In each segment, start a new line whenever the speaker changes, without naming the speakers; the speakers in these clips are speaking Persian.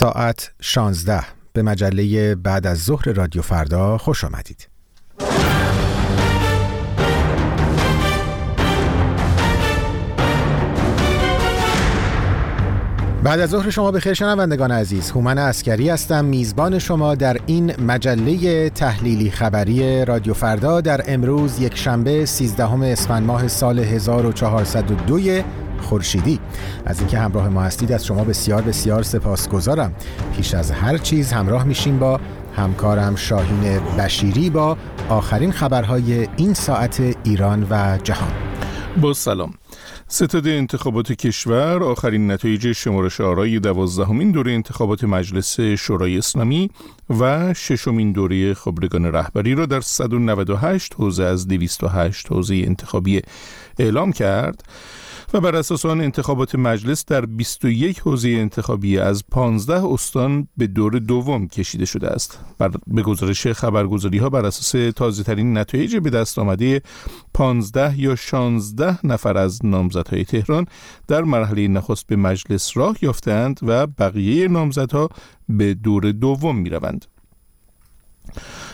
ساعت 16 به مجله بعد از ظهر رادیو فردا خوش آمدید. بعد از ظهر شما بخیر شنوندگان عزیز. هومن اسکری هستم. میزبان شما در این مجله تحلیلی خبری رادیو فردا در امروز یک شنبه 13 اسفند ماه سال 1402 خورشیدی. از اینکه همراه ما هستید از شما بسیار بسیار سپاسگزارم. پیش از هر چیز همراه میشیم با همکارم شاهین بشیری با آخرین خبرهای این ساعت ایران و جهان.
با سلام. ستاد انتخابات کشور آخرین نتایج شمارش آرای دوازدهمین دوره انتخابات مجلس شورای اسلامی و ششمین دوره خبرگان رهبری را در 198 حوزه از 208 حوزه انتخابی اعلام کرد. و بر اساس آن انتخابات مجلس در 21 حوزه انتخابی از 15 استان به دور دوم کشیده شده است بر به گزارش خبرگزاری ها بر اساس تازه ترین نتایج به دست آمده 15 یا 16 نفر از نامزدهای تهران در مرحله نخست به مجلس راه یافتند و بقیه نامزدها به دور دوم می روند.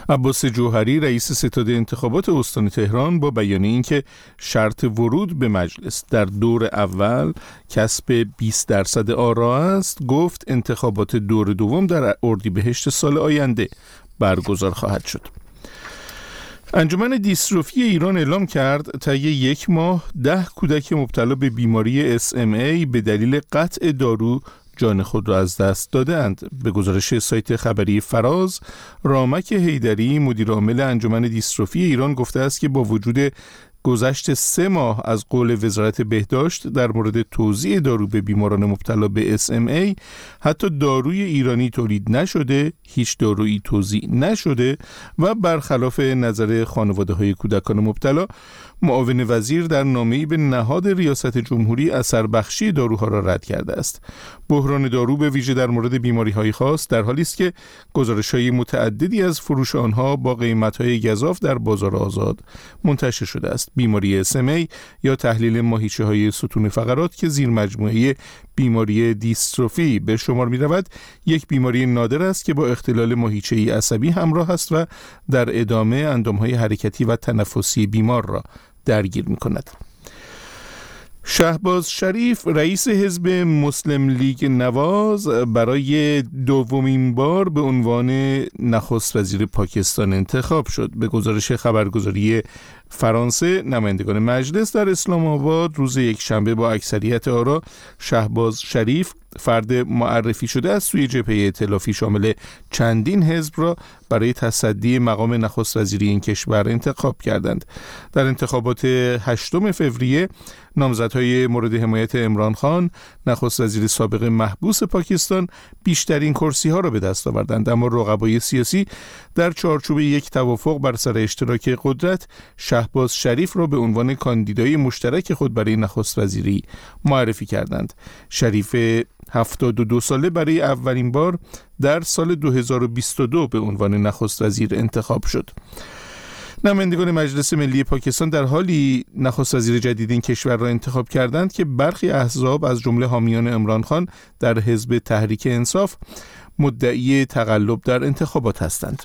عباس جوهری رئیس ستاد انتخابات استان تهران با بیان اینکه شرط ورود به مجلس در دور اول کسب 20 درصد آرا است گفت انتخابات دور دوم در اردیبهشت سال آینده برگزار خواهد شد. انجمن دیستروفی ایران اعلام کرد تا یک ماه ده کودک مبتلا به بیماری SMA به دلیل قطع دارو جان خود را از دست دادند به گزارش سایت خبری فراز رامک هیدری مدیر عامل انجمن دیستروفی ایران گفته است که با وجود گذشت سه ماه از قول وزارت بهداشت در مورد توزیع دارو به بیماران مبتلا به SMA حتی داروی ایرانی تولید نشده هیچ دارویی توزیع نشده و برخلاف نظر خانواده های کودکان مبتلا معاون وزیر در نامه‌ای به نهاد ریاست جمهوری اثر بخشی داروها را رد کرده است. بحران دارو به ویژه در مورد بیماری های خاص در حالی است که گزارش های متعددی از فروش آنها با قیمت های گذاف در بازار آزاد منتشر شده است. بیماری اسمی یا تحلیل ماهیچه های ستون فقرات که زیر مجموعه بیماری دیستروفی به شمار می رود یک بیماری نادر است که با اختلال ماهیچه عصبی همراه است و در ادامه اندام های حرکتی و تنفسی بیمار را درگیر می کند. شهباز شریف رئیس حزب مسلم لیگ نواز برای دومین بار به عنوان نخست وزیر پاکستان انتخاب شد. به گزارش خبرگزاری فرانسه نمایندگان مجلس در اسلام آباد روز یک شنبه با اکثریت آرا شهباز شریف فرد معرفی شده از سوی جبهه ائتلافی شامل چندین حزب را برای تصدی مقام نخست وزیری این کشور انتخاب کردند. در انتخابات 8 فوریه نامزدهای مورد حمایت امران خان نخست وزیر سابق محبوس پاکستان بیشترین کرسی ها را به دست آوردند. اما رقبای سیاسی در چارچوب یک توافق بر سر اشتراک قدرت شهباز شریف را به عنوان کاندیدای مشترک خود برای نخست وزیری معرفی کردند. شریف 72 ساله برای اولین بار در سال 2022 به عنوان نخست وزیر انتخاب شد. نمایندگان مجلس ملی پاکستان در حالی نخست وزیر جدید این کشور را انتخاب کردند که برخی احزاب از جمله حامیان امران خان در حزب تحریک انصاف مدعی تقلب در انتخابات هستند.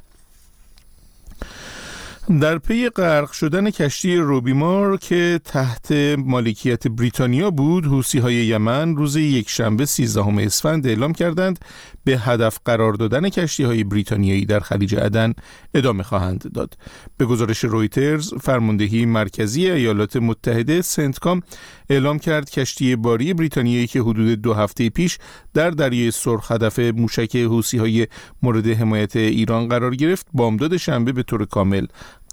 در پی غرق شدن کشتی روبیمار که تحت مالکیت بریتانیا بود حوسی های یمن روز یک شنبه 13 اسفند اعلام کردند به هدف قرار دادن کشتی های بریتانیایی در خلیج عدن ادامه خواهند داد. به گزارش رویترز فرماندهی مرکزی ایالات متحده سنتکام اعلام کرد کشتی باری بریتانیایی که حدود دو هفته پیش در دریای سرخ هدف موشک حوسی های مورد حمایت ایران قرار گرفت بامداد شنبه به طور کامل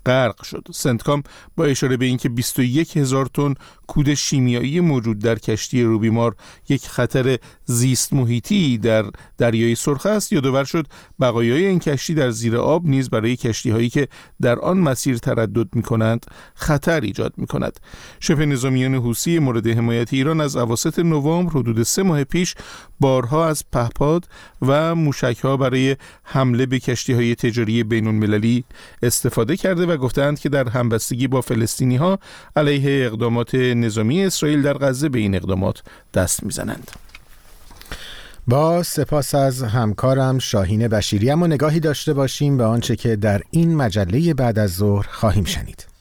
غرق شد. سنتکام با اشاره به اینکه 21 هزار تن کود شیمیایی موجود در کشتی روبیمار یک خطر زیست محیطی در دریای سرخ است یادآور شد بقایای این کشتی در زیر آب نیز برای کشتی هایی که در آن مسیر تردد می کنند خطر ایجاد می کند شبه نظامیان حوسی مورد حمایت ایران از اواسط نوامبر حدود سه ماه پیش بارها از پهپاد و موشک ها برای حمله به کشتی های تجاری بین المللی استفاده کرده و گفتند که در همبستگی با فلسطینی ها علیه اقدامات نظامی اسرائیل در غزه به این اقدامات دست می‌زنند.
با سپاس از همکارم شاهین بشیری اما نگاهی داشته باشیم به آنچه که در این مجله بعد از ظهر خواهیم شنید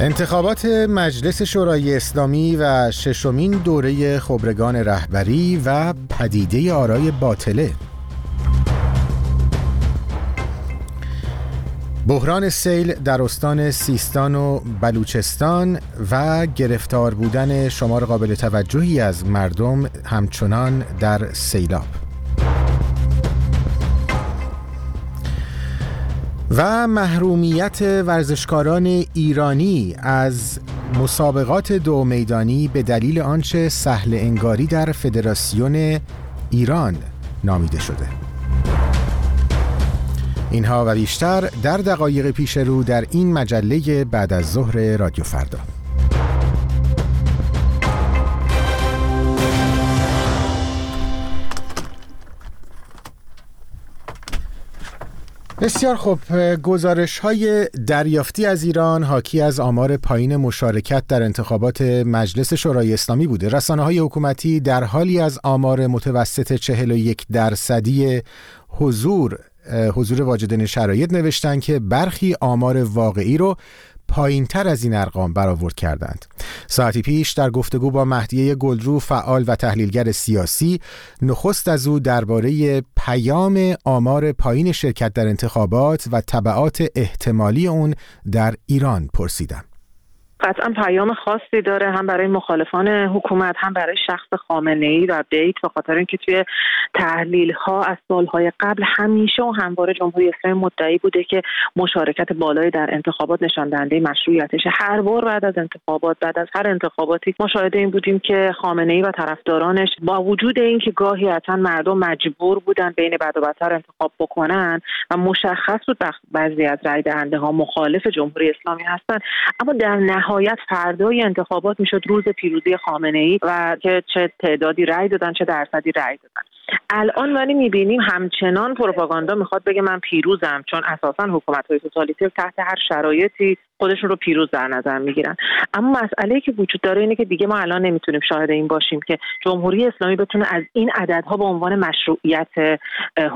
انتخابات مجلس شورای اسلامی و ششمین دوره خبرگان رهبری و پدیده آرای باطله. بحران سیل در استان سیستان و بلوچستان و گرفتار بودن شمار قابل توجهی از مردم همچنان در سیلاب. و محرومیت ورزشکاران ایرانی از مسابقات دو میدانی به دلیل آنچه سهل انگاری در فدراسیون ایران نامیده شده. اینها و بیشتر در دقایق پیش رو در این مجله بعد از ظهر رادیو فردا. بسیار خوب گزارش های دریافتی از ایران حاکی از آمار پایین مشارکت در انتخابات مجلس شورای اسلامی بوده. رسانه های حکومتی در حالی از آمار متوسط 41 درصدی حضور حضور واجدین شرایط نوشتن که برخی آمار واقعی رو پایین تر از این ارقام برآورد کردند. ساعتی پیش در گفتگو با مهدیه گلرو فعال و تحلیلگر سیاسی نخست از او درباره پیام آمار پایین شرکت در انتخابات و طبعات احتمالی اون در ایران پرسیدم.
قطعا پیام خاصی داره هم برای مخالفان حکومت هم برای شخص خامنه ای و بیت به خاطر اینکه توی تحلیل ها از سالهای قبل همیشه و همواره جمهوری اسلامی مدعی بوده که مشارکت بالایی در انتخابات نشان دهنده مشروعیتش هر بار بعد از انتخابات بعد از هر انتخاباتی مشاهده این بودیم که خامنه ای و طرفدارانش با وجود اینکه گاهی اصلا مردم مجبور بودن بین بد و بدتر انتخاب بکنن و مشخص بود بعضی از رای دهنده ها مخالف جمهوری اسلامی هستند اما در نهایت فردای انتخابات می‌شد روز پیروزی خامنه ای و که چه تعدادی رأی دادن چه درصدی رأی دادن. الان ولی می‌بینیم همچنان پروپاگاندا می‌خواد بگه من پیروزم چون اساسا حکومت های توتالیتر تحت هر شرایطی خودشون رو پیروز در نظر می‌گیرن. اما مسئله که وجود داره اینه که دیگه ما الان نمی‌تونیم شاهد این باشیم که جمهوری اسلامی بتونه از این عددها به عنوان مشروعیت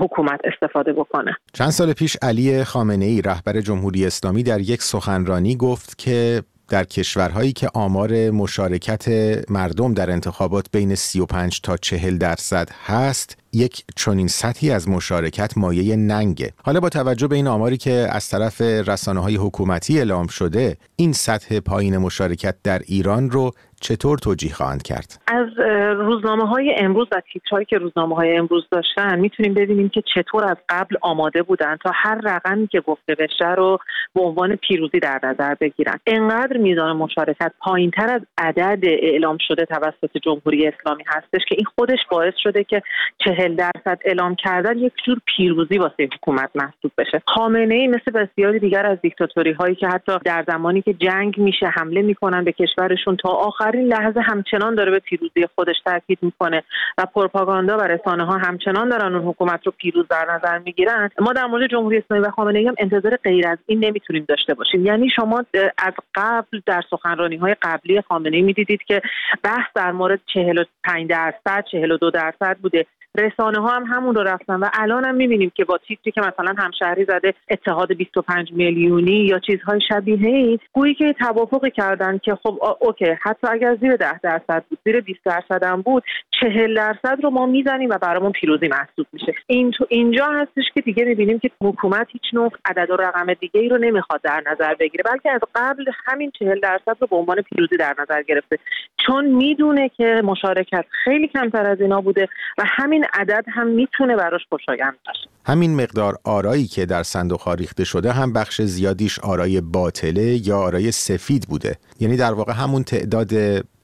حکومت استفاده بکنه.
چند سال پیش علی خامنه ای رهبر جمهوری اسلامی در یک سخنرانی گفت که در کشورهایی که آمار مشارکت مردم در انتخابات بین 35 تا 40 درصد هست یک چنین سطحی از مشارکت مایه ننگه. حالا با توجه به این آماری که از طرف رسانه های حکومتی اعلام شده این سطح پایین مشارکت در ایران رو چطور توجیه خواهند کرد؟
از روزنامه های امروز و تیترهایی که روزنامه های امروز داشتن می‌تونیم ببینیم که چطور از قبل آماده بودن تا هر رقمی که گفته بشه رو به عنوان پیروزی در نظر بگیرن. انقدر میزان مشارکت پایین تر از عدد اعلام شده توسط جمهوری اسلامی هستش که این خودش باعث شده که چهل درصد اعلام کردن یک جور پیروزی واسه حکومت محسوب بشه. خامنه ای مثل بسیاری دیگر از دیکتاتوری هایی که حتی در زمانی که جنگ میشه حمله می‌کنن به کشورشون تا آخرین لحظه همچنان داره به پیروزی خودش تاکید می‌کنه و پروپاگاندا و رسانه ها همچنان دارن اون حکومت رو پیروز در نظر می‌گیرن. ما در مورد جمهوری اسلامی و خامنه ای هم انتظار غیر از این نمی‌تونیم داشته باشیم. یعنی شما از قبل در سخنرانی های قبلی خامنه ای می‌دیدید که بحث در مورد 45 درصد 42 درصد بوده. رسانه ها هم همون رو رفتن و الان هم می‌بینیم که با تیتری که مثلا همشهری زده اتحاد 25 میلیونی یا چیزهای شبیه این گویی که توافقی کردن که خب اوکی حتی اگر زیر 10 درصد بود زیر 20 درصد هم بود 40 درصد رو ما می‌زنیم و برامون پیروزی محسوب میشه. این تو اینجا هستش که دیگه می‌بینیم که حکومت هیچ نوع عدد و رقم دیگه ای رو نمی‌خواد در نظر بگیره بلکه از قبل همین 40 درصد رو به عنوان پیروزی در نظر گرفته. چون می‌دونه که مشارکت خیلی کمتر از اینا بوده و همین عدد هم می‌تونه براش خوشایند باشه.
همین مقدار آرایی که در صندوق ریخته شده هم بخش زیادیش آرای باطله یا آرای سفید بوده. یعنی در واقع همون تعداد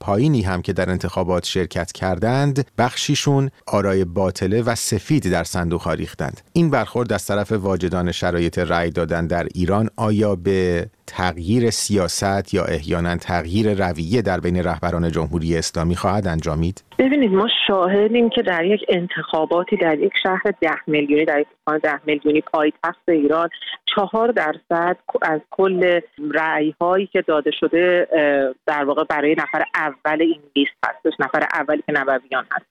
پایینی هم که در انتخابات شرکت کردند بخشیشون آرای باطله و سفید در صندوق ریختند. این برخورد از طرف واجدان شرایط رأی دادن در ایران آیا به تغییر سیاست یا احیانا تغییر رویه در بین رهبران جمهوری اسلامی خواهد انجامید؟
ببینید ما شاهدیم که در یک انتخاباتی در یک شهر ده میلیونی در یک ده میلیونی پایتخت ایران چهار درصد از کل رأی هایی که داده شده در واقع برای نفر اول این لیست هستش نفر اولی که نبویان هست.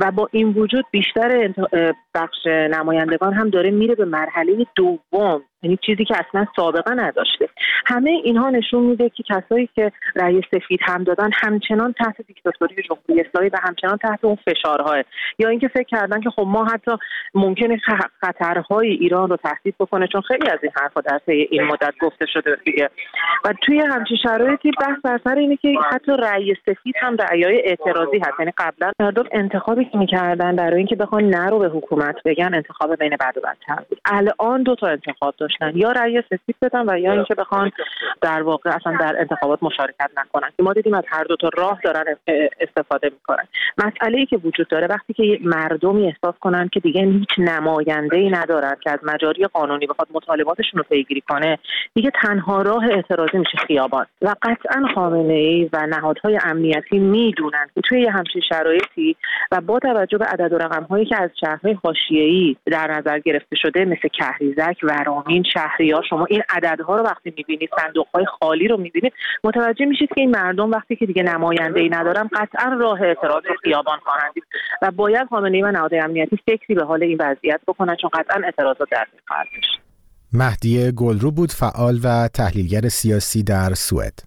و با این وجود بیشتر بخش نمایندگان هم داره میره به مرحله دوم. یعنی چیزی که اصلا سابقه نداشته. همه اینها نشون میده که کسایی که رأی سفید هم دادن همچنان تحت دیکتاتوری جمهوری اسلامی و همچنان تحت اون فشارهای یا اینکه فکر کردن که خب ما حتی ممکنه خطرهای ایران رو تهدید بکنه چون خیلی از این حرفا در طی این مدت گفته شده دیگه. و توی همچین شرایطی بحث بر سر اینه که حتی رأی سفید هم رأیای اعتراضی هست. یعنی قبلا مردم انتخابی که می‌کردن برای اینکه بخوان نرو به حکومت بگن انتخاب بین بد و بدتر بود. الان دو تا انتخاب داشتن. یا رأی سفید بدن و یا اینکه بخوان در واقع اصلا در انتخابات مشارکت نکنن. که ما دیدیم از هر دو تا راه دارن استفاده می‌کنن. مسئله ای که وجود داره وقتی که مردمی احساس کنن که دیگه هیچ نماینده ای ندارن که از مجاری قانونی بخواد مطالباتشون رو پیگیری کنه دیگه تنها راه اعتراضی میشه خیابان. و قطعا خامنه ای و نهادهای امنیتی می‌دونن که توی همچین شرایطی و با توجه به عدد و رقم هایی که از شهرهای حاشیه‌ای در نظر گرفته شده مثل کهریزک ورامین شهریار شما این عددها رو وقتی می‌بینید صندوق های خالی رو می‌بینید متوجه میشید که این مردم وقتی که دیگه نماینده ای ندارن قطعا راه اعتراض رو خیابان خواهند و باید خامنه ای و نهادهای امنیتی فکری به حال این وضعیت بکنن چون قطعا اعتراضات در خواهد
مهدی گلرو بود فعال و تحلیلگر سیاسی در سوئد.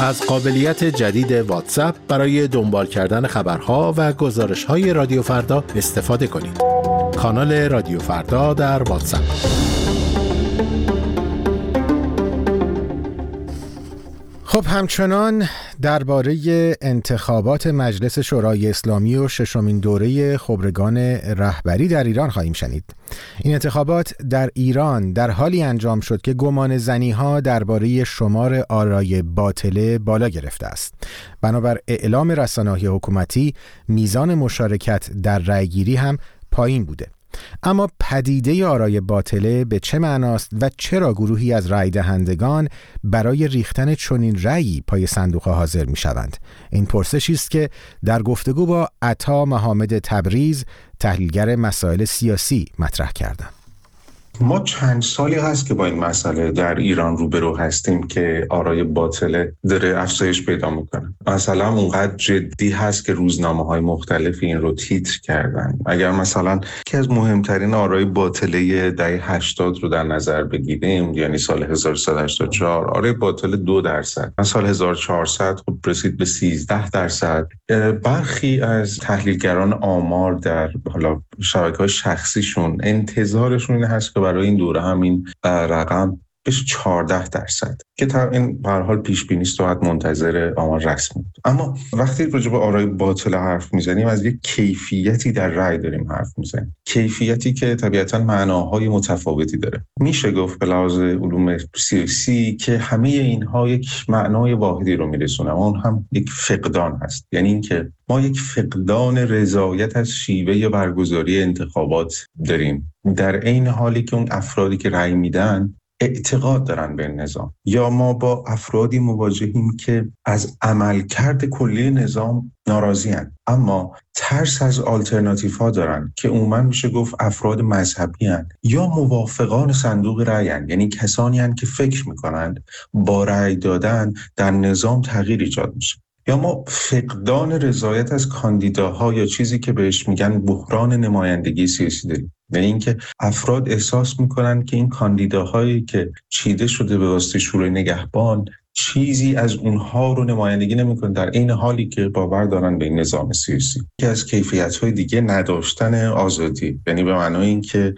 از قابلیت جدید واتساپ برای دنبال کردن خبرها و گزارش های رادیو فردا استفاده کنید. کانال رادیو فردا در واتساپ
خب همچنان درباره انتخابات مجلس شورای اسلامی و ششمین دوره خبرگان رهبری در ایران خواهیم شنید. این انتخابات در ایران در حالی انجام شد که گمان زنی ها درباره شمار آرای باطله بالا گرفته است. بنابر اعلام رسانه حکومتی میزان مشارکت در رأیگیری هم پایین بوده. اما پدیده آرای باطله به چه معناست و چرا گروهی از رای دهندگان برای ریختن چنین رأیی پای صندوق حاضر می شوند این پرسشی است که در گفتگو با عطا محمد تبریز تحلیلگر مسائل سیاسی مطرح کردم
ما چند سالی هست که با این مسئله در ایران روبرو هستیم که آرای باطله داره افزایش پیدا می‌کنه. مثلا اونقدر جدی هست که روزنامه های مختلف این رو تیتر کردن. اگر مثلا که از مهمترین آرای باطله دهه 80 رو در نظر بگیریم یعنی سال 1384 آرای باطله دو درصد. سال 1400 خب رسید به 13 درصد. برخی از تحلیلگران آمار در حالا شبکه های شخصیشون انتظارشون این هست که برای این دوره همین رقم بشه 14 درصد که تا این به حال پیش بینی است و منتظر آمار رسمی اما وقتی راجع به آرای باطل حرف می‌زنیم از یک کیفیتی در رأی داریم حرف می‌زنیم. کیفیتی که طبیعتا معناهای متفاوتی داره. میشه گفت به لحاظ علوم سیاسی که همه اینها یک معنای واحدی رو میرسونه اون هم یک فقدان هست. یعنی اینکه ما یک فقدان رضایت از شیوه برگزاری انتخابات داریم. در عین حالی که اون افرادی که رأی میدن اعتقاد دارن به نظام یا ما با افرادی مواجهیم که از عملکرد کلی نظام ناراضی هن. اما ترس از آلترناتیف ها دارن که عموما میشه گفت افراد مذهبی هن. یا موافقان صندوق رأی یعنی کسانی هن که فکر می‌کنند با رأی دادن در نظام تغییر ایجاد میشه یا ما فقدان رضایت از کاندیداها یا چیزی که بهش میگن بحران نمایندگی سیاسی داریم یعنی اینکه افراد احساس می‌کنن که این کاندیداهایی که چیده شده به واسطه شورای نگهبان چیزی از اونها رو نمایندگی نمی‌کنه. در این حالی که باور دارن به این نظام سیاسی. که از کیفیت های دیگه نداشتن آزادی. یعنی به معنای اینکه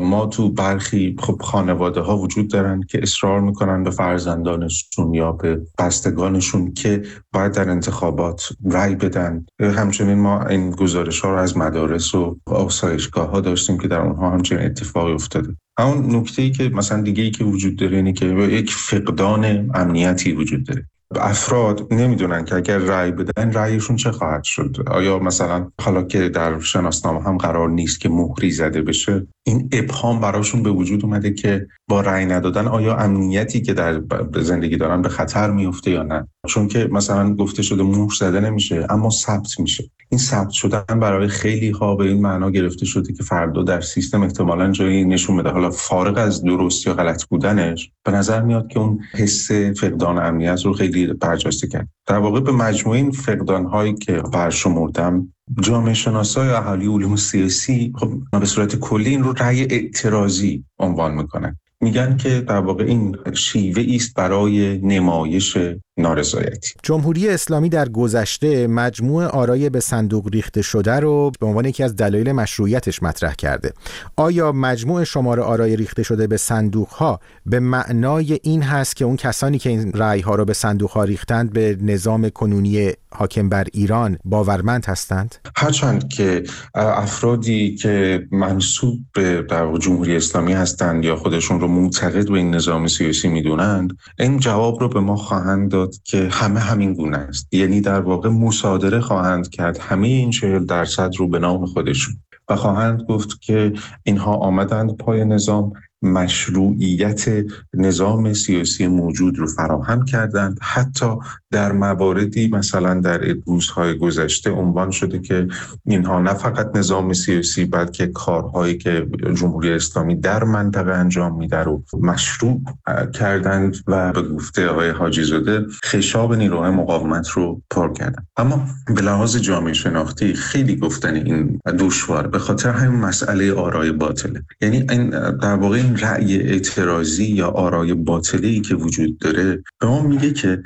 ما تو برخی خب خانواده ها وجود دارن که اصرار می‌کنن به فرزندانشون یا به بستگانشون که باید در انتخابات رأی بدن. همچنین ما این گزارش ها رو از مدارس و آسایشگاه ها داشتیم که در اونها همچنین اتفاقی افتاده. همون نکته ای که مثلا دیگه ای که وجود داره اینه که یک فقدان امنیتی وجود داره. افراد نمی‌دونن که اگر رأی بدن رأیشون چه خواهد شد. آیا مثلا حالا که در شناسنامه هم قرار نیست که مهری زده بشه این ابهام براشون به وجود اومده که با رأی ندادن آیا امنیتی که در زندگی دارن به خطر میفته یا نه؟ چون که مثلا گفته شده مهر زده نمیشه اما ثبت میشه. این ثبت شدن برای خیلی ها به این معنا گرفته شده که فردا در سیستم احتمالا جایی نشون بده. حالا فارغ از درست یا غلط بودنش به نظر میاد که اون حس فقدان امنیت رو خیلی برجسته کرد. در واقع به مجموعه این فقدان هایی که برشمردم جامعه شناسای اهالی علوم سیاسی خب به صورت کلی این رو رأی اعتراضی عنوان می‌کنن. میگن که در واقع این شیوه است برای نمایش نارضایتی.
جمهوری اسلامی در گذشته مجموع آرای به صندوق ریخته شده رو به عنوان یکی از دلایل مشروعیتش مطرح کرده. آیا مجموع شمار آرای ریخته شده به صندوق ها به معنای این هست که اون کسانی که این رأی ها رو به صندوق ها ریختند به نظام کنونی حاکم بر ایران باورمند هستند؟
هرچند که افرادی که منصوب به در جمهوری اسلامی هستند یا خودشون رو معتقد به این نظام سیاسی می‌دونند این جواب رو به ما خواهند که همه همین گونه است. یعنی در واقع مصادره خواهند کرد همه این چهل درصد رو به نام خودشون. و خواهند گفت که اینها آمدند پای نظام مشروعیت نظام سیاسی موجود رو فراهم کردند. حتی در مواردی مثلا در روزهای گذشته عنوان شده که اینها نه فقط نظام سیاسی بلکه کارهایی که جمهوری اسلامی در منطقه انجام میده رو مشروع کردند و به گفته آقای حاجی زاده خشاب نیروهای مقاومت رو پر کردند. اما به لحاظ جامعه شناختی خیلی گفتن این دشوار به خاطر همین مسئله آرای باطله. یعنی این در واقع رأی اعتراضی یا آرای باطلی که وجود داره به ما میگه که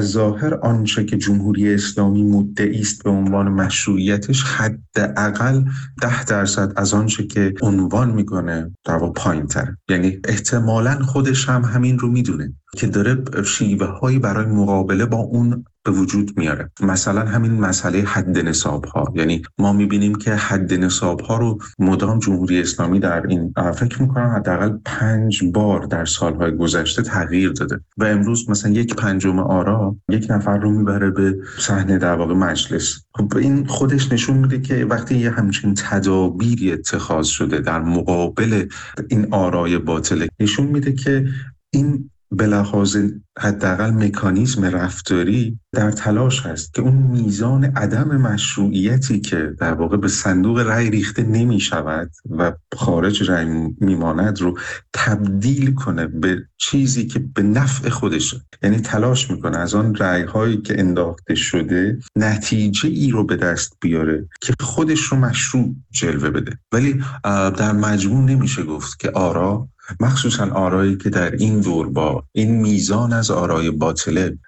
ظاهر آنچه که جمهوری اسلامی مدعی است به عنوان مشروعیتش حداقل ده درصد از آنچه که عنوان می‌کنه در واقع پایین تر یعنی احتمالا خودش هم همین رو می‌دونه که داره شیوه هایی برای مقابله با اون به وجود میاره. مثلا همین مسئله حد نصاب ها یعنی ما می‌بینیم که حد نصاب ها رو مدام جمهوری اسلامی در این فکر می‌کنم حداقل پنج بار در سالهای گذشته تغییر داده. و امروز مثلا یک پنجم آرا یک نفر رو می‌بره به صحنه در واقع مجلس. خب این خودش نشون میده که وقتی یه همچین تدابیری اتخاذ شده در مقابل این آرای باطله نشون میده که این به لحاظ حداقل مکانیزم رفتاری در تلاش هست که اون میزان عدم مشروعیتی که در واقع به صندوق رأی ریخته نمی شود و خارج رأی میماند رو تبدیل کنه به چیزی که به نفع خودشه. یعنی تلاش می‌کنه از آن رأی هایی که انداخته شده نتیجه ای رو به دست بیاره که خودش رو مشروع جلوه بده. ولی در مجموع نمیشه گفت که آرا مخصوصا آرایی که در این دور با این میزان از آرای باطله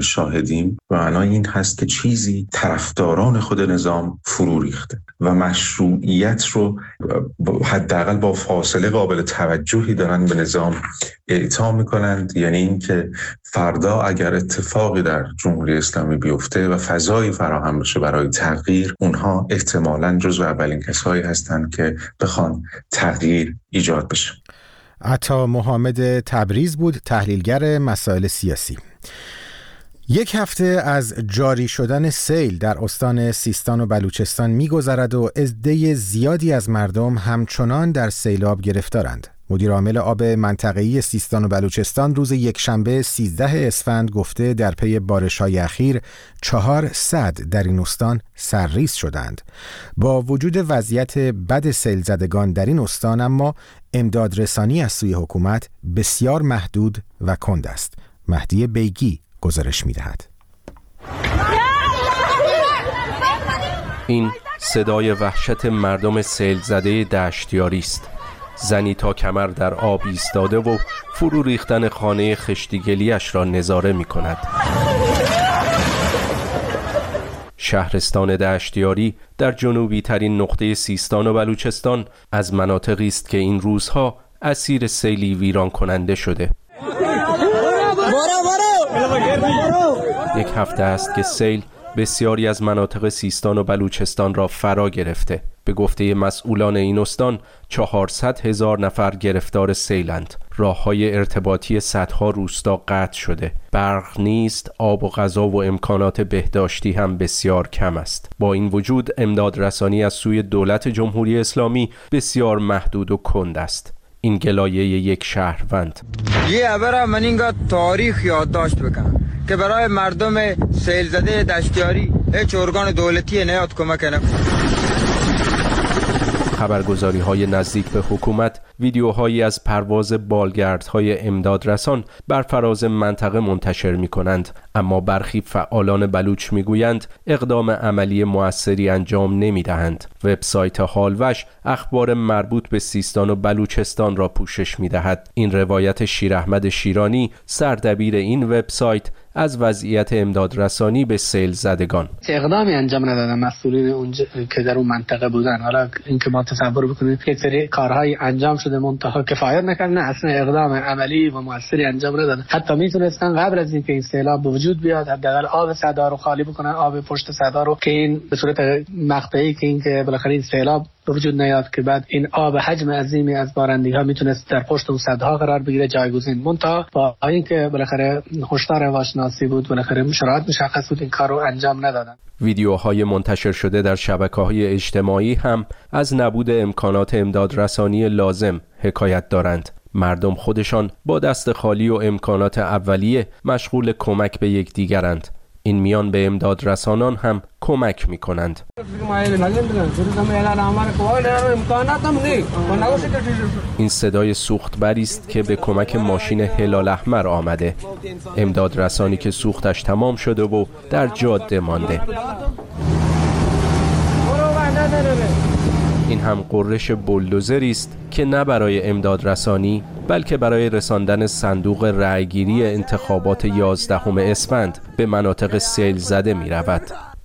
شاهدیم و معنای این هست که چیزی طرفداران خود نظام فرو ریخته و مشروعیت رو حداقل با فاصله قابل توجهی دارن به نظام اعطا می‌کنند. یعنی اینکه فردا اگر اتفاقی در جمهوری اسلامی بیفته و فضایی فراهم بشه برای تغییر اونها احتمالا جزو اولین کسایی هستند که بخوان تغییر ایجاد بشه.
عطا محمد تبریز بود تحلیلگر مسائل سیاسی یک هفته از جاری شدن سیل در استان سیستان و بلوچستان میگذرد و عده زیادی از مردم همچنان در سیلاب گرفتارند. مدیر عامل آب منطقه‌ای سیستان و بلوچستان روز یکشنبه 13 اسفند گفته در پی های اخیر چهار صد در این استان سرریز شدند. با وجود وضعیت بد سیل زدگان در این استان اما امداد رسانی از سوی حکومت بسیار محدود و کند است. مهدی بیگی گزارش می دهد.
این صدای وحشت مردم سیل زده دشتیاری است. زنی تا کمر در آب ایستاده و فرو ریختن خانه خشتیگلیش را نظاره می کند شهرستان دشتیاری در جنوبی ترین نقطه سیستان و بلوچستان از مناطقی است که این روزها اسیر سیلی ویران کننده شده یک هفته است که سیل بسیاری از مناطق سیستان و بلوچستان را فرا گرفته. به گفته مسئولان این استان 400 هزار نفر گرفتار سیلند. راه های ارتباطی صدها روستا قطع شده. برق نیست آب و غذا و امکانات بهداشتی هم بسیار کم است. با این وجود امداد رسانی از سوی دولت جمهوری اسلامی بسیار محدود و کند است. این گلایه یک شهروند.
یه ابر من اینگاه تاریخ یادداشت بکنم. که برای مردم سیل زده دشتیاری هیچ ارگان دولتی نیاد کمک نکنه
خبرگزاری های نزدیک به حکومت ویدیوهایی از پرواز بالگردهای امداد رسان بر فراز منطقه منتشر می کنند اما برخی فعالان بلوچ می گویند اقدام عملی موثری انجام نمی دهند وبسایت هالوش اخبار مربوط به سیستان و بلوچستان را پوشش می دهد این روایت شیر احمد شیرانی سردبیر این وبسایت از وضعیت امدادرسانی به سیل زدگان.
اقدامی انجام ندادن مسئولین اونجا که در اون منطقه بودن. حالا اینکه ما تصور بکنید که سری کارهای انجام شده منتها کفایت نکردن اصلا اقدام عملی و موثری انجام ندادن. حتی می‌تونستن قبل از اینکه این سیلاب به وجود بیاد حداقل آب صدا رو خالی بکنن آب پشت صدا رو که این به صورت مقطعی که اینکه بالاخره این سیلاب به وجود نیاد که بعد این آب حجم عظیمی از بارندگی ها می‌تونست در پشت اون صدها قرار بگیره جایگزین. مونتا با اینکه بالاخره هشدار هواشناسی بود بالاخره شرایط مشخص بود این کار انجام ندادن.
ویدیوهای منتشر شده در شبکه های اجتماعی هم از نبود امکانات امدادرسانی لازم حکایت دارند. مردم خودشان با دست خالی و امکانات اولیه مشغول کمک به یکدیگرند. این میان به امداد رسانان هم کمک می کنند این صدای سوختبری است که به کمک ماشین هلال احمر آمده. امداد رسانی که سوختش تمام شده و در جاده مانده. این هم قررش بلدوزری است که نه برای امداد رسانی بلکه برای رساندن صندوق رأیگیری انتخابات 11 اسفند به مناطق سیل زده می رود.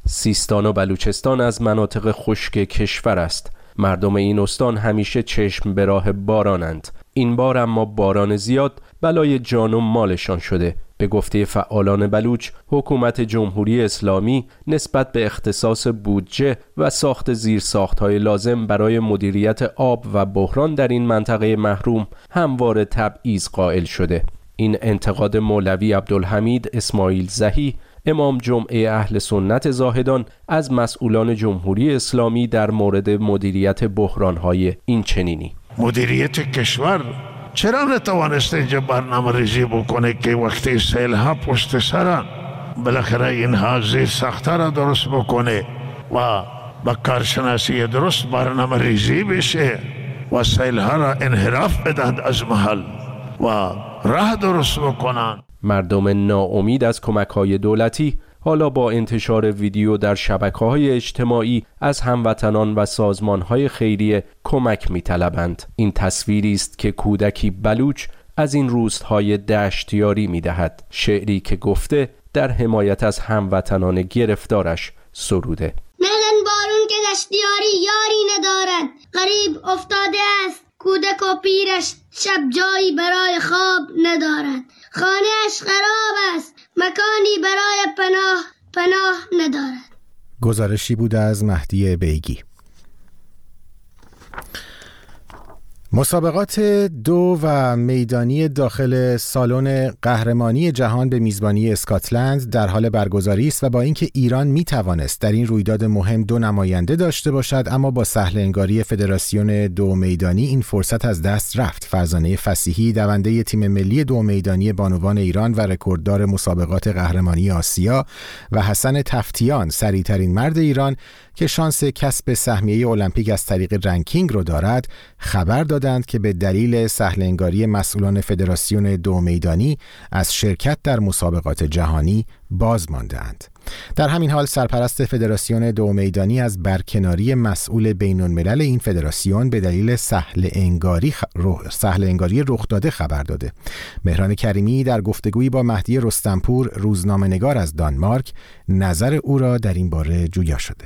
سیستان و بلوچستان از مناطق خشک کشور است. مردم این استان همیشه چشم به راه بارانند. این بار اما باران زیاد بلای جان و مالشان شده به گفته فعالان بلوچ حکومت جمهوری اسلامی نسبت به اختصاص بودجه و ساخت های لازم برای مدیریت آب و بحران در این منطقه محروم همواره تبعیض قائل شده. این انتقاد مولوی عبدالحمید اسماعیل زهی امام جمعه اهل سنت زاهدان از مسئولان جمهوری اسلامی در مورد مدیریت بحرانهای این چنینی
مدیریت کشور چرا نتوانسته اینجا برنامه ریزی بکنه که وقتی سیل ها پشت سرن؟ بالاخره اینها زیر سخته را درست بکنه و با کارشناسی درست برنامه ریزی بشه و سیل ها را انحراف بدهد از محل و راه درست بکنن.
مردم ناامید از کمک های دولتی حالا با انتشار ویدیو در شبکه های اجتماعی از هموطنان و سازمان های خیریه کمک می طلبند. این تصویری است که کودکی بلوچ از این روزهای دشتیاری می دهد. شعری که گفته در حمایت از هموطنان گرفتارش سروده.
ملن بارون که دشتیاری یاری ندارد. غریب افتاده است. کودک و پیرش شب جایی برای خواب ندارد. خانهاش خراب است. مکانی برای پناه پناه ندارد.
گزارشی بود از مهدی بیگی. مسابقات دو و میدانی داخل سالن قهرمانی جهان به میزبانی اسکاتلند در حال برگزاری است و با اینکه ایران می توانست در این رویداد مهم دو نماینده داشته باشد اما با سهل انگاری فدراسیون دو میدانی این فرصت از دست رفت. فرزانه فسیحی دونده تیم ملی دو میدانی بانوان ایران و رکورددار مسابقات قهرمانی آسیا و حسن تفتیان سریعترین مرد ایران که شانس کسب سهمیه المپیک از طریق رنکینگ رو دارد خبر دادند که به دلیل سهلنگاری مسئولان فدراسیون دو میدانی از شرکت در مسابقات جهانی باز ماندهاند. در همین حال سرپرست فدراسیون دو میدانی از برکناری مسئول بین الملل این فدراسیون به دلیل سهل انگاری, سهل انگاری رخ داده خبر داده. مهران کریمی در گفتگویی با مهدی رستنپور روزنامه نگار از دانمارک نظر او را در این باره جویا شده.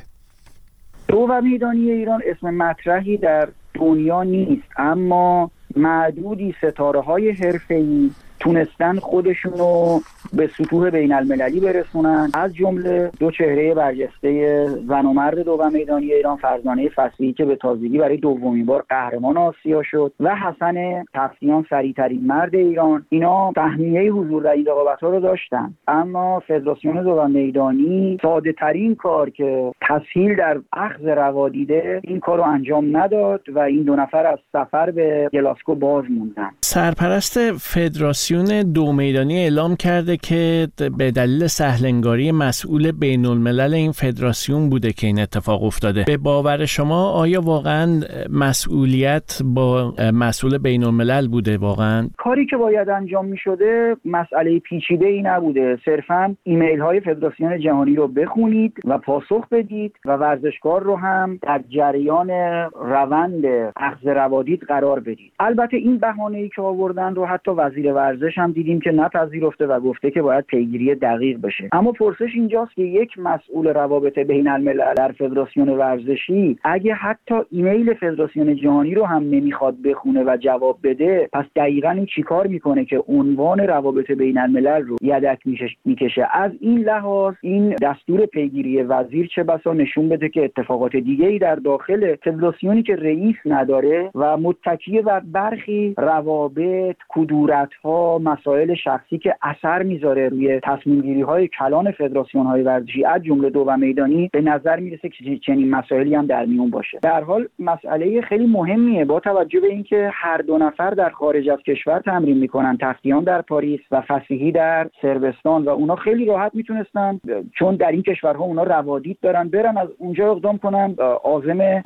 دو و میدانی ایران اسم مطرحی در دنیا نیست. اما معدودی ستاره های حرفه‌ای تونستن خودشونو به سطوح بین المللی برسونن. از جمله دو چهره برجسته زن و مرد دو میدانی ایران فرزانه فصیحی که به تازگی برای دومین بار قهرمان آسیا شد و حسن تفسیان سریعترین مرد ایران. اینا فهمیه حضور در این رقابت رو داشتن. اما فدراسیون دو میدانی ساده ترین کار که تسهیل در اخذ روادیده این کار رو انجام نداد و این دو نفر از سفر به گلاسکو باز موندن.
سرپرست فدراسیون دو میدانی اعلام کرده که به دلیل سهلنگاری مسئول بین الملل این فدراسیون بوده که این اتفاق افتاده. به باور شما آیا واقعا مسئولیت با مسئول بین الملل بوده واقعا؟
کاری که باید انجام می شده مسئله پیچیده ای نبوده. صرفا ایمیل های فدراسیون جهانی رو بخونید و پاسخ بدید و ورزشکار رو هم در جریان روند اخذ روادید قرار بدید. البته این بهانه ای که آوردن رو حتی وزیر ورزش هم دیدیم که نپذیرفته و گفته که باید پیگیری دقیق بشه. اما پرسش اینجاست که یک مسئول روابط بین الملل در فدراسیون ورزشی اگه حتی ایمیل فدراسیون جهانی رو هم نمی‌خواد بخونه و جواب بده پس دقیقا این چیکار می‌کنه که عنوان روابط بین الملل رو یدک می‌کشه؟ از این لحاظ این دستور پیگیری وزیر چه بسا نشون بده که اتفاقات دیگه ای در داخل فدراسیونی که رئیس نداره و متکیه بر برخی روابط کدورت ها مسائل شخصی که اثر می‌ذاره روی تصمیم گیری های کلان فدراسیون های ورزشی از جمله دو و میدانی به نظر می‌رسه که چنین مسائلی هم در میون باشه. در حال مسئله خیلی مهمیه. با توجه به اینکه هر دو نفر در خارج از کشور تمرین می‌کنن تفتیان در پاریس و فسیحی در سربستان و اونا خیلی راحت می‌تونستن چون در این کشورها اونا روادید دارن برن از اونجا اقدام کنن عازم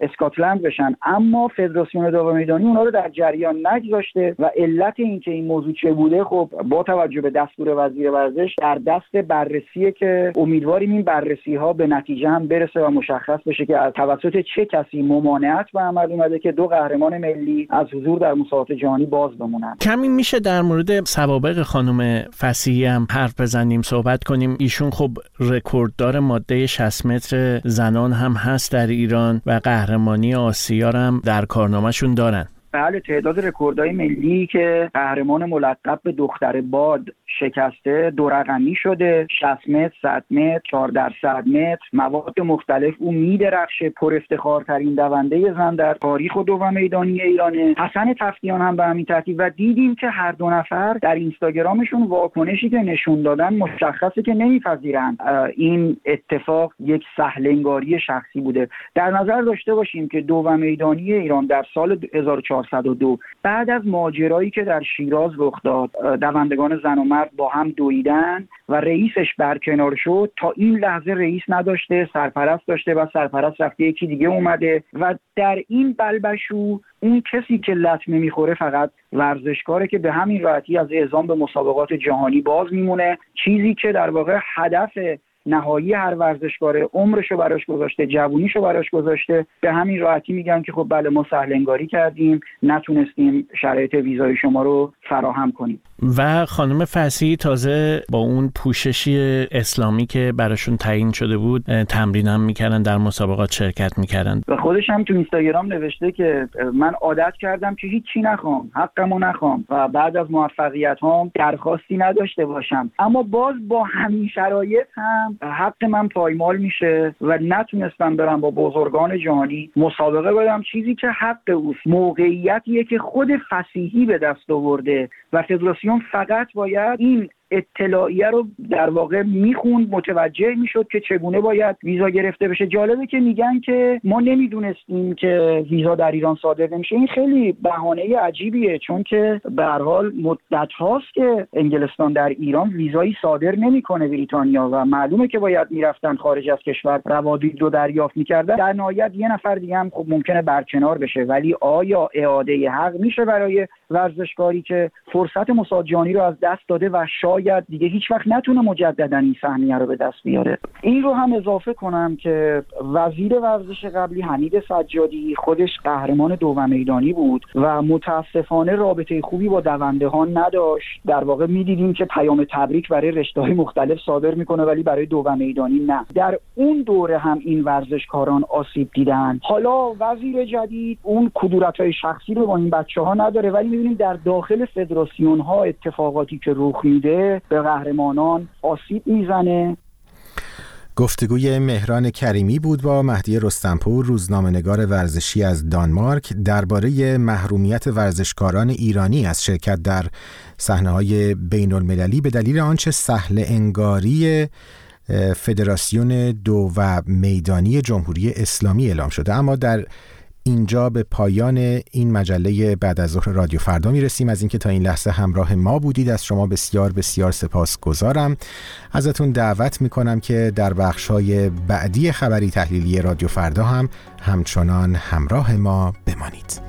اسکاتلند بشن. اما فدراسیون دو میدانی اونا رو در جریان نگذاشته و علت اینکه این موضوع چه بوده خب با توجه به دستور وزیر ورزش در دست بررسیه که امیدواریم این بررسی ها به نتیجه هم برسه و مشخص بشه که از توسط چه کسی ممانعت به عمل اومده که دو قهرمان ملی از حضور در مسابقات جهانی باز بمونن.
کمی میشه در مورد سوابق خانم فسیحی هم حرف بزنیم صحبت کنیم. ایشون خب رکورددار ماده 60 متر زنان هم هست در ایران و قهرمانی آسیا هم در کارنامهشون دارن.
بله تعداد رکوردهای ملی که قهرمان ملقب به دختر باد شکسته دو رقمی شده 60 متر 100 متر 4 در 100 متر مواد مختلف. او میدرخشه پر افتخارترین دونده زن در تاریخ و دو میدانی ایرانه حسن تفتیان هم به همین ترتیب. و دیدیم که هر دو نفر در اینستاگرامشون واکنشی که نشون دادن مشخصه که نمیپذیرند. این اتفاق یک سهلنگاری شخصی بوده. در نظر داشته باشیم که دو میدانی ایران در سال 1402 بعد از ماجرایی که در شیراز رخ داد دوندگان زن و مرد با هم دویدن و رئیسش برکنار شد تا این لحظه رئیس نداشته سرپرست داشته و سرپرست رفته یکی دیگه اومده و در این بلبشو اون کسی که لطمه می‌خوره فقط ورزشکاره که به همین راحتی از اعزام به مسابقات جهانی باز میمونه. چیزی که در واقع هدف نهایی هر ورزشکار عمرشو براش گذاشته جوونیشو براش گذاشته. به همین راحتی میگن که خب بله ما سهلنگاری کردیم نتونستیم شرایط ویزای شما رو فراهم کنیم.
و خانم فسی تازه با اون پوششی اسلامی که براشون تعیین شده بود تمرین هم می‌کردن در مسابقات شرکت می‌کردن.
و خودش هم تو اینستاگرام نوشته که من عادت کردم که هیچی نخوام حقمو نخوام و بعد از موفقیت هم درخواستی نداشته باشم. اما باز با همین شرایط هم حق من پایمال میشه و نتونستم برم با بزرگان جهانی مسابقه بدم. چیزی که حق اوست موقعیتیه که خود فسیحی به دست آورده و فدراسیون فقط باید این اطلاعیه رو در واقع می‌خوند متوجه می‌شد که چگونه باید ویزا گرفته بشه. جالبه که میگن که ما نمی‌دونستیم که ویزا در ایران صادر نمیشه. این خیلی بهانه عجیبیه چون که به هر حال مدت هاست که انگلستان در ایران ویزایی صادر نمی‌کنه بریتانیا و معلومه که باید می‌رفتن خارج از کشور. روادید رو دریافت می‌کردن. در نهایت یه نفر دیگه هم خب ممکنه برکنار بشه. ولی آیا اعاده حق میشه برای ورزشکاری که فرصت مساجانی رو از دست داده و شاید شاید دیگه هیچ وقت نتونه مجددا این سهمیه رو به دست بیاره. این رو هم اضافه کنم که وزیر ورزش قبلی حمید سجادی خودش قهرمان دوم میدانی بود و متاسفانه رابطه خوبی با دونده ها نداشت. در واقع می‌دیدیم که پیام تبریک برای رشته های مختلف صادر می‌کنه ولی برای دوم میدانی نه. در اون دوره هم این ورزشکاران آسیب دیدن. حالا وزیر جدید اون کدورت های شخصی رو با این بچه ها نداره ولی می‌بینیم در داخل فدراسیون ها اتفاقاتی که رخ میده به قهرمانان آسیب می‌زنه.
گفتگوی مهران کریمی بود با مهدی رستنپور روزنامهنگار ورزشی از دانمارک درباره محرومیت ورزشکاران ایرانی از شرکت در صحنه های بین المللی به دلیل آنچه سهل انگاری فدراسیون دو و میدانی جمهوری اسلامی اعلام شده. اما در اینجا به پایان این مجله بعد از ظهر رادیو فردا می رسیم از اینکه تا این لحظه همراه ما بودید از شما بسیار بسیار سپاس گذارم. ازتون دعوت می کنم که در بخش بعدی خبری تحلیلی رادیو فردا هم همچنان همراه ما بمانید.